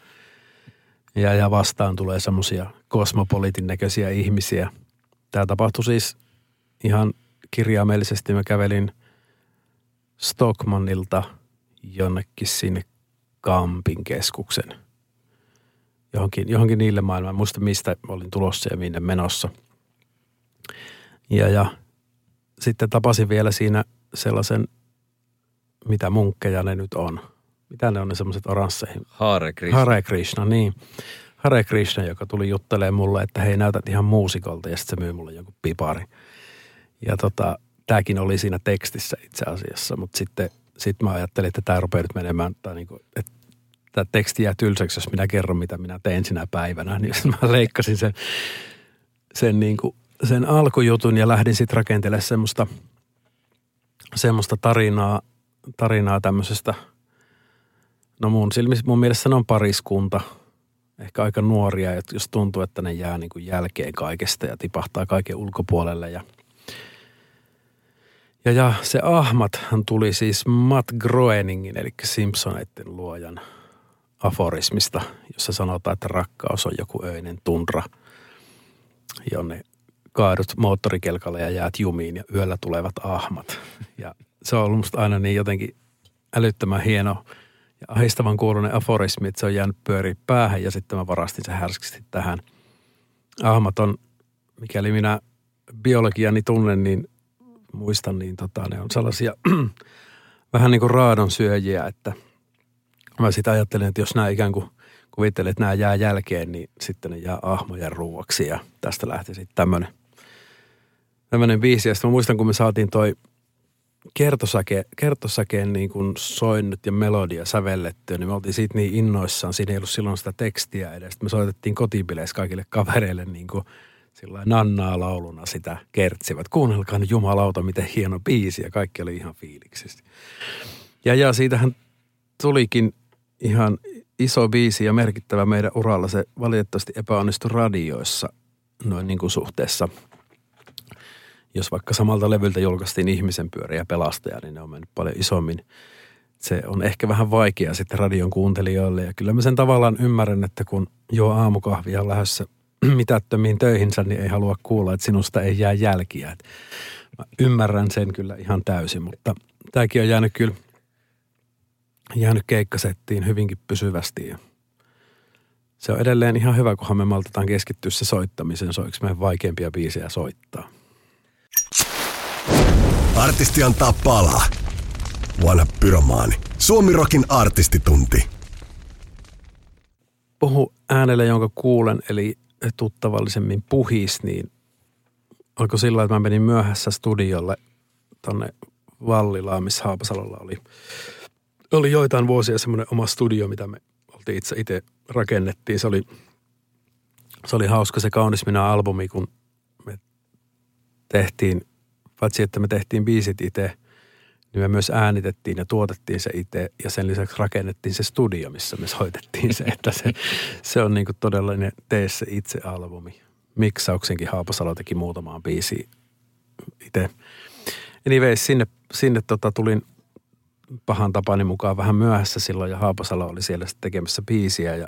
Ja, ja vastaan tulee semmoisia kosmopoliitin näköisiä ihmisiä. Tämä tapahtui siis ihan kirjaimellisesti. Mä kävelin Stockmannilta jonnekin sinne Kampin keskuksen. Johonkin, johonkin niille maailmaan. Muista mistä olin tulossa ja minne menossa. Ja, ja sitten tapasin vielä siinä sellaisen, mitä munkkeja ne nyt on – mitä ne on ne semmoiset oransseihin? Hare Krishna. Hare Krishna, niin. Hare Krishna, joka tuli juttelemaan mulle, että hei näytät ihan muusikolta ja sitten se myy mulle joku pipari. Ja tota, tämäkin oli siinä tekstissä itse asiassa, mutta sitten sit mä ajattelin, että tämä rupeaa nyt menemään, tai niinku, että tämä teksti jää tylsäksi, jos minä kerron, mitä minä tein sinä päivänä. Niin mä leikkasin sen, sen, niinku, sen alkujutun ja lähdin sitten rakentelemaan semmoista, semmoista tarinaa, tarinaa tämmöisestä – No mun silmissä, mun mielestä ne on pariskunta, ehkä aika nuoria, jos tuntuu, että ne jää niin kuin jälkeen kaikesta ja tipahtaa kaiken ulkopuolelle. Ja, ja, ja se Ahmathan tuli siis Matt Groeningin, eli Simpsoneiden luojan aforismista, jossa sanotaan, että rakkaus on joku öinen tundra, jonne kaadut moottorikelkalle ja jäät jumiin ja yöllä tulevat ahmat. Ja se on ollut musta aina niin jotenkin älyttömän hieno – ja ahistavan kuulunen aforismi, että se on jäänyt pyöri päähän ja sitten mä varastin sen härskisti tähän. Ahmat on, mikäli minä biologiani tunnen, niin muistan, niin tota, ne on sellaisia vähän niin kuin raadon syöjiä, että mä sitten ajattelen, että jos nämä ikään kuin kuvittelee, että nämä jää jälkeen, niin sitten ne jää ahmojen ruuaksi ja tästä lähti sitten tämmöinen tämmöinen biisi. Ja sitten mä muistan, kun me saatiin toi – kertosäke, kertosäkeen niin kuin soinnut ja melodia sävellettyä, niin me oltiin siitä niin innoissaan. Siinä ei ollut silloin sitä tekstiä edes. Me soitettiin kotipileissä kaikille kavereille niin kuin sillä nannaa lauluna sitä kertsivät. Kuunnelkaa nyt jumalauta, miten hieno biisi ja kaikki oli ihan fiiliksistä. Ja, ja siitähän tulikin ihan iso biisi ja merkittävä meidän uralla. Se valitettavasti epäonnistui radioissa noin niin kuin suhteessa – jos vaikka samalta levyltä julkaistiin ihmisen pyörä ja pelastaja, niin ne on mennyt paljon isommin. Se on ehkä vähän vaikea sitten radion kuuntelijoille ja kyllä mä sen tavallaan ymmärrän, että kun jo aamukahvia lähdössä mitättömiin töihinsä, niin ei halua kuulla, että sinusta ei jää jälkiä. Mä ymmärrän sen kyllä ihan täysin, mutta tämäkin on jäänyt kyllä jäänyt keikkasettiin hyvinkin pysyvästi ja se on edelleen ihan hyvä, kunhan me maltetaan keskittyä se soittamiseen. Se on yksi meidän vaikeimpia biisejä soittaa. Artisti antaa palaa. Vanha pyromaani. Suomirokin artistitunti. Puhu äänellä, jonka kuulen, eli tuttavallisemmin puhis, niin alkoi sillä että mä menin myöhässä studiolle tonne Vallilaan, missä Haapasalolla oli, oli joitain vuosia semmoinen oma studio, mitä me oltiin itse itse rakennettiin. Se oli, se oli hauska se Kaunis minä albumi, kun me tehtiin paitsi että me tehtiin biisit itse, niin me myös äänitettiin ja tuotettiin se itse ja sen lisäksi rakennettiin se studio, missä me soitettiin se, että se, se on niin todellinen tee se itse albumi. Miksauksenkin Haapasalo teki muutamaan biisi itse. Anyway, sinne, sinne tota, tulin pahan tapani mukaan vähän myöhässä silloin ja Haapasalo oli siellä tekemässä biisiä ja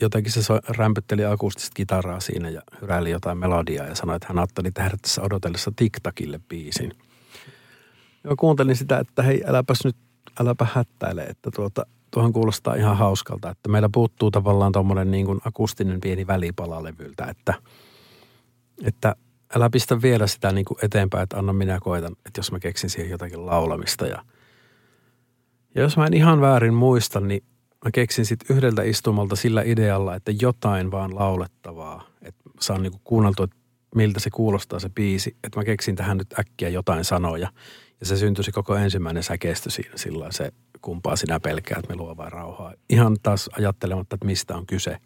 jotenkin se so, rämpytteli akustista kitaraa siinä ja hyräili jotain melodiaa ja sanoi, että hän ajatteli tehdä tässä odotellessa TikTokille biisin. Ja kuuntelin sitä, että hei äläpäs nyt, äläpä hättäile, että tuota, tuohon kuulostaa ihan hauskalta, että meillä puuttuu tavallaan tuommoinen niin kuin akustinen pieni välipala levyltä, että, että älä pistä vielä sitä niin kuin eteenpäin, että anna minä koitan, että jos mä keksin siihen jotakin laulamista ja ja jos mä en ihan väärin muista, niin mä keksin sitten yhdeltä istumalta sillä idealla, että jotain vaan laulettavaa. Että saan niinku kuunneltua, että miltä se kuulostaa se biisi. Että mä keksin tähän nyt äkkiä jotain sanoja. Ja se syntyi koko ensimmäinen säkeistö siinä sillä se kumpaa sinä pelkää, että me luo rauhaa. Ihan taas ajattelematta, että mistä on kyse.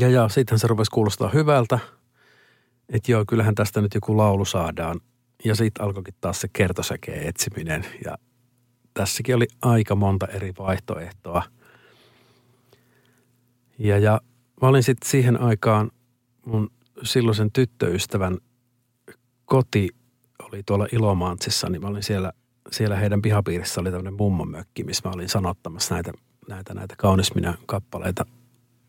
Ja, ja sittenhän se rupesi kuulostaa hyvältä. Että joo, kyllähän tästä nyt joku laulu saadaan. Ja sitten alkoikin taas se kertosäkeen etsiminen. Ja tässäkin oli aika monta eri vaihtoehtoa. Ja, ja mä olin sitten siihen aikaan mun silloisen tyttöystävän koti oli tuolla Ilomantsissa, niin mä olin siellä, siellä heidän pihapiirissä oli tämmöinen mummomökki, missä mä olin sanottamassa näitä, näitä, näitä kaunisminä kappaleita.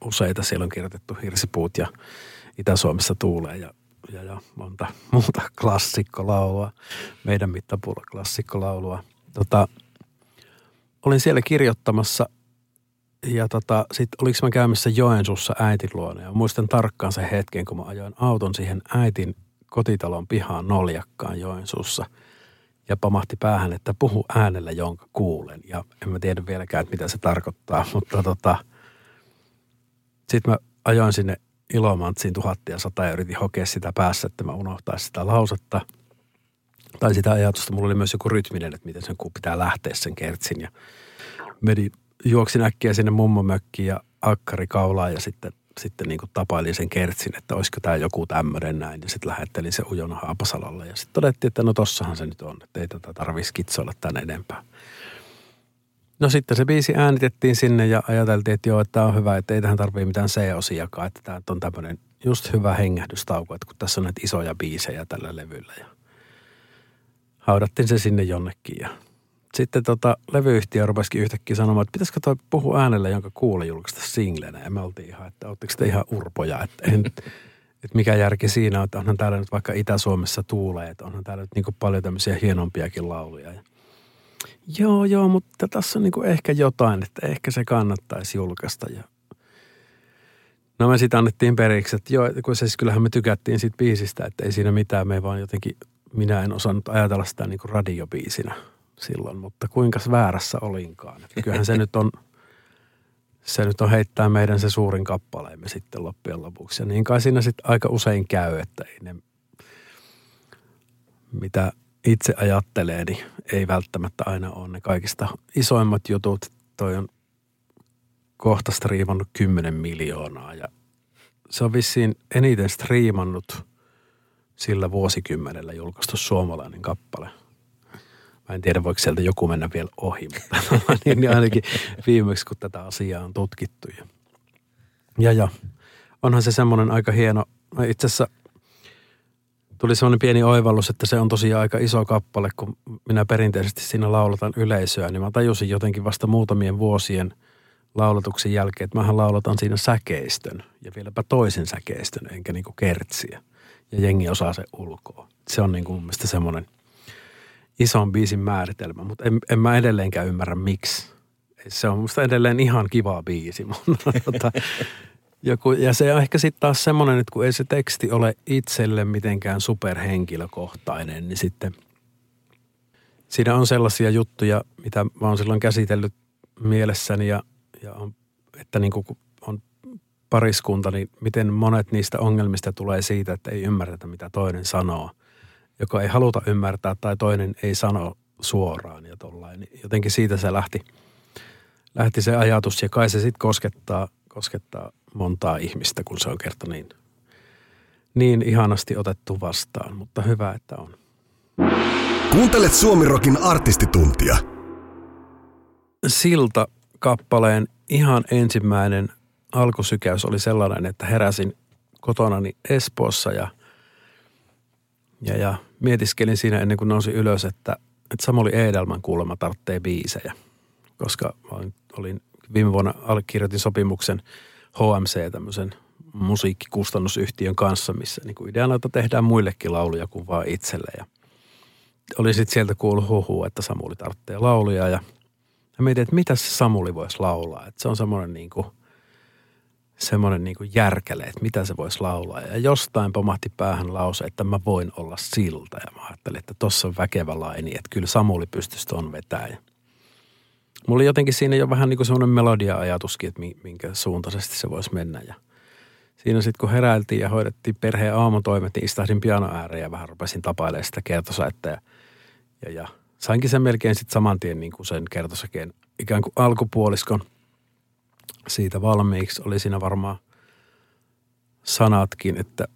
Useita siellä on kirjoitettu Hirsipuut ja Itä-Suomessa tuulee ja, ja, ja monta muuta klassikkolaulua, meidän mittapuulla klassikkolaulua. Tota, olin siellä kirjoittamassa ja tota, sitten oliko mä käymässä Joensuussa äitin luona. Ja muistan tarkkaan sen hetken, kun mä ajoin auton siihen äitin kotitalon pihaan noljakkaan Joensuussa. Ja pamahti päähän, että puhu äänellä, jonka kuulen. Ja en mä tiedä vieläkään, mitä se tarkoittaa. Mutta tota, sitten mä ajoin sinne Ilomantsiin tuhattia sata ja yritin hokea sitä päässä, että mä unohtaisin sitä lausetta – tai sitä ajatusta. Mulla oli myös joku rytminen, että miten sen pitää lähteä sen kertsin. Ja meni, juoksin äkkiä sinne mummomökkiin ja akkari kaulaa ja sitten, sitten niin kuin tapailin sen kertsin, että olisiko tämä joku tämmöinen näin. Ja sitten lähettelin se ujona Haapasalalle ja sitten todettiin, että no tossahan se nyt on, että ei tätä tarvitse skitsoilla tänne enempää. No sitten se biisi äänitettiin sinne ja ajateltiin, että joo, että tämä on hyvä, että ei tähän tarvitse mitään C-osiakaan, että tämä on tämmöinen just hyvä hengähdystauko, että kun tässä on näitä isoja biisejä tällä levyllä ja – haudattiin se sinne jonnekin ja sitten tota, levyyhtiö rupesikin yhtäkkiä sanomaan, että pitäisikö toi puhua äänellä, jonka kuule julkaista singlenä. Ja me oltiin ihan, että ootteko te ihan urpoja, että, en, että mikä järki siinä on, että onhan täällä nyt vaikka Itä-Suomessa tuulee, että onhan täällä nyt niin paljon tämmöisiä hienompiakin lauluja. Ja, joo, joo, mutta tässä on niin ehkä jotain, että ehkä se kannattaisi julkaista. Ja No me sitten annettiin periksi, että joo, kun siis kyllähän me tykättiin siitä biisistä, että ei siinä mitään, me vaan jotenkin minä en osannut ajatella sitä niin kuin radiobiisinä silloin, mutta kuinka väärässä olinkaan. Että kyllähän se nyt on, se nyt on heittää meidän se suurin kappaleemme sitten loppujen lopuksi. Ja niin kai siinä sitten aika usein käy, että ei ne, mitä itse ajattelee, niin ei välttämättä aina ole ne kaikista isoimmat jutut. Toi on kohta striimannut 10 miljoonaa ja se on vissiin eniten striimannut – sillä vuosikymmenellä julkaistu suomalainen kappale. Mä en tiedä, voiko sieltä joku mennä vielä ohi, mutta niin, ainakin viimeksi, kun tätä asiaa on tutkittu. Ja, ja, ja onhan se semmoinen aika hieno, itse asiassa tuli semmoinen pieni oivallus, että se on tosiaan aika iso kappale, kun minä perinteisesti siinä laulatan yleisöä, niin mä tajusin jotenkin vasta muutamien vuosien laulatuksen jälkeen, että mähän laulatan siinä säkeistön ja vieläpä toisen säkeistön, enkä niinku kertsiä ja jengi osaa se ulkoa. Se on niin kuin mun semmoinen ison biisin määritelmä, mutta en, en mä edelleenkään ymmärrä miksi. Se on musta edelleen ihan kiva biisi, mutta tota, joku, ja se on ehkä sitten taas semmoinen, että kun ei se teksti ole itselle mitenkään superhenkilökohtainen, niin sitten siinä on sellaisia juttuja, mitä mä oon silloin käsitellyt mielessäni ja, ja on, että niin kuin pariskunta, niin miten monet niistä ongelmista tulee siitä, että ei ymmärretä, mitä toinen sanoo. Joko ei haluta ymmärtää tai toinen ei sano suoraan ja tollain. Niin jotenkin siitä se lähti, lähti se ajatus ja kai se sitten koskettaa, koskettaa montaa ihmistä, kun se on kerta niin, niin ihanasti otettu vastaan. Mutta hyvä, että on. Kuuntelet Suomirokin artistituntia. Silta kappaleen ihan ensimmäinen alkusykäys oli sellainen, että heräsin kotonani Espoossa ja, ja, ja mietiskelin siinä ennen kuin nousin ylös, että, että Samuli Edelman kuulemma tarvitsee biisejä, koska olin, olin viime vuonna allekirjoitin sopimuksen HMC, tämmöisen musiikkikustannusyhtiön kanssa, missä niin kuin ideana, että tehdään muillekin lauluja kuin vaan itselle. Ja oli sitten sieltä kuullut huhu, että Samuli tarvitsee lauluja ja, ja mietin, että mitä se Samuli voisi laulaa. Että se on semmoinen niin kuin, semmoinen niin järkele, että mitä se voisi laulaa. Ja jostain pomahti päähän lause, että mä voin olla silta. Ja mä ajattelin, että tossa on väkevä laini, että kyllä Samuli pystyisi ton vetää. Ja mulla oli jotenkin siinä jo vähän niin kuin semmoinen melodia-ajatuskin, että minkä suuntaisesti se voisi mennä. Ja siinä sitten kun heräiltiin ja hoidettiin perheen aamutoimet, niin istahdin piano ääreen ja vähän rupesin tapailemaan sitä kertosäettä. Ja, ja, ja sainkin sen melkein sitten saman tien niin kuin sen kertosäkeen ikään kuin alkupuoliskon siitä valmiiksi. Oli siinä varmaan sanatkin, että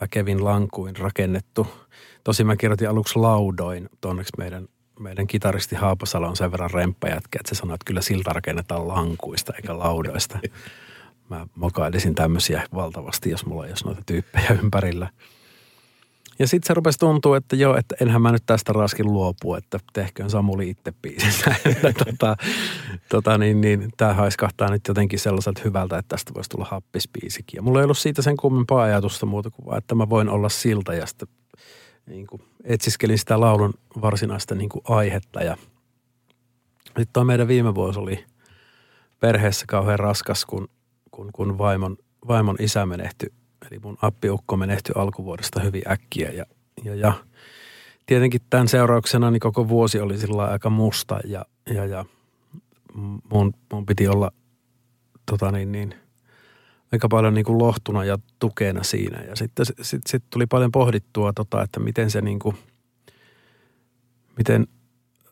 väkevin lankuin rakennettu. Tosi mä kirjoitin aluksi laudoin, onneksi meidän meidän kitaristi Haapasalo on sen verran remppajätkä, että se sanoi, että kyllä silta rakennetaan lankuista eikä laudoista. Mä mokailisin tämmöisiä valtavasti, jos mulla olisi noita tyyppejä ympärillä. Ja sitten se rupesi tuntua, että joo, että enhän mä nyt tästä raskin luopu, että tehköön Samuli itse biisissä. tota, tota, niin, niin, tämä haiskahtaa nyt jotenkin sellaiselta hyvältä, että tästä voisi tulla happispiisikin. Ja mulla ei ollut siitä sen kummempaa ajatusta muuta kuin vaan, että mä voin olla silta ja sitten niin kuin etsiskelin sitä laulun varsinaista niin kuin aihetta. Ja nyt tuo meidän viime vuosi oli perheessä kauhean raskas, kun, kun, kun vaimon, vaimon isä menehtyi, eli mun appiukko menehtyi alkuvuodesta hyvin äkkiä. Ja, ja, ja tietenkin tämän seurauksena niin koko vuosi oli sillä aika musta ja, ja, ja mun, mun piti olla tota niin, niin – aika paljon niin kuin lohtuna ja tukena siinä. Ja sitten sit, sit tuli paljon pohdittua, tota, että miten se niin kuin, miten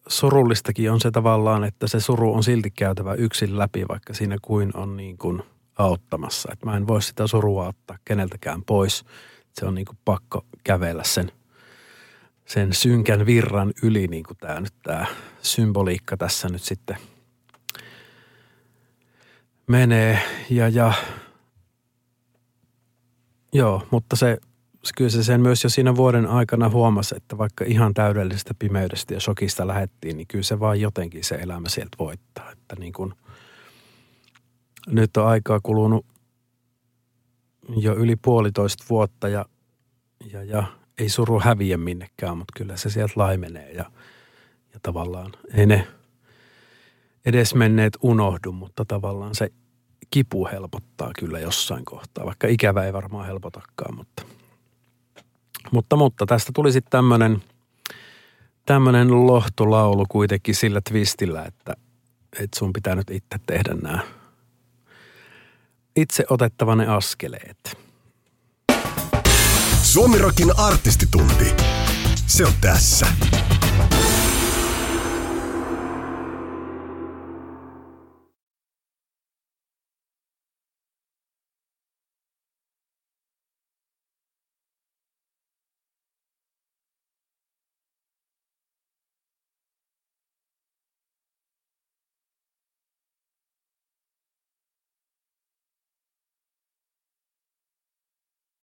surullistakin on se tavallaan, että se suru on silti käytävä yksin läpi, vaikka siinä kuin on niin kuin auttamassa. Että mä en voi sitä surua ottaa keneltäkään pois. Se on niin kuin pakko kävellä sen, sen synkän virran yli, niin kuin tämä nyt tämä symboliikka tässä nyt sitten menee. Ja, ja Joo, mutta se, kyllä se sen myös jo siinä vuoden aikana huomasi, että vaikka ihan täydellisestä pimeydestä ja shokista lähettiin, niin kyllä se vaan jotenkin se elämä sieltä voittaa. Että niin kuin, nyt on aikaa kulunut jo yli puolitoista vuotta ja, ja, ja ei suru häviä minnekään, mutta kyllä se sieltä laimenee ja, ja tavallaan ei ne edes menneet unohdu, mutta tavallaan se kipu helpottaa kyllä jossain kohtaa, vaikka ikävä ei varmaan helpotakaan, mutta, mutta, mutta tästä tuli sitten tämmöinen tämmöinen lohtolaulu kuitenkin sillä twistillä, että, että sun pitää nyt itse tehdä nämä itse otettava ne askeleet. Suomirokin artistitunti. Se on tässä.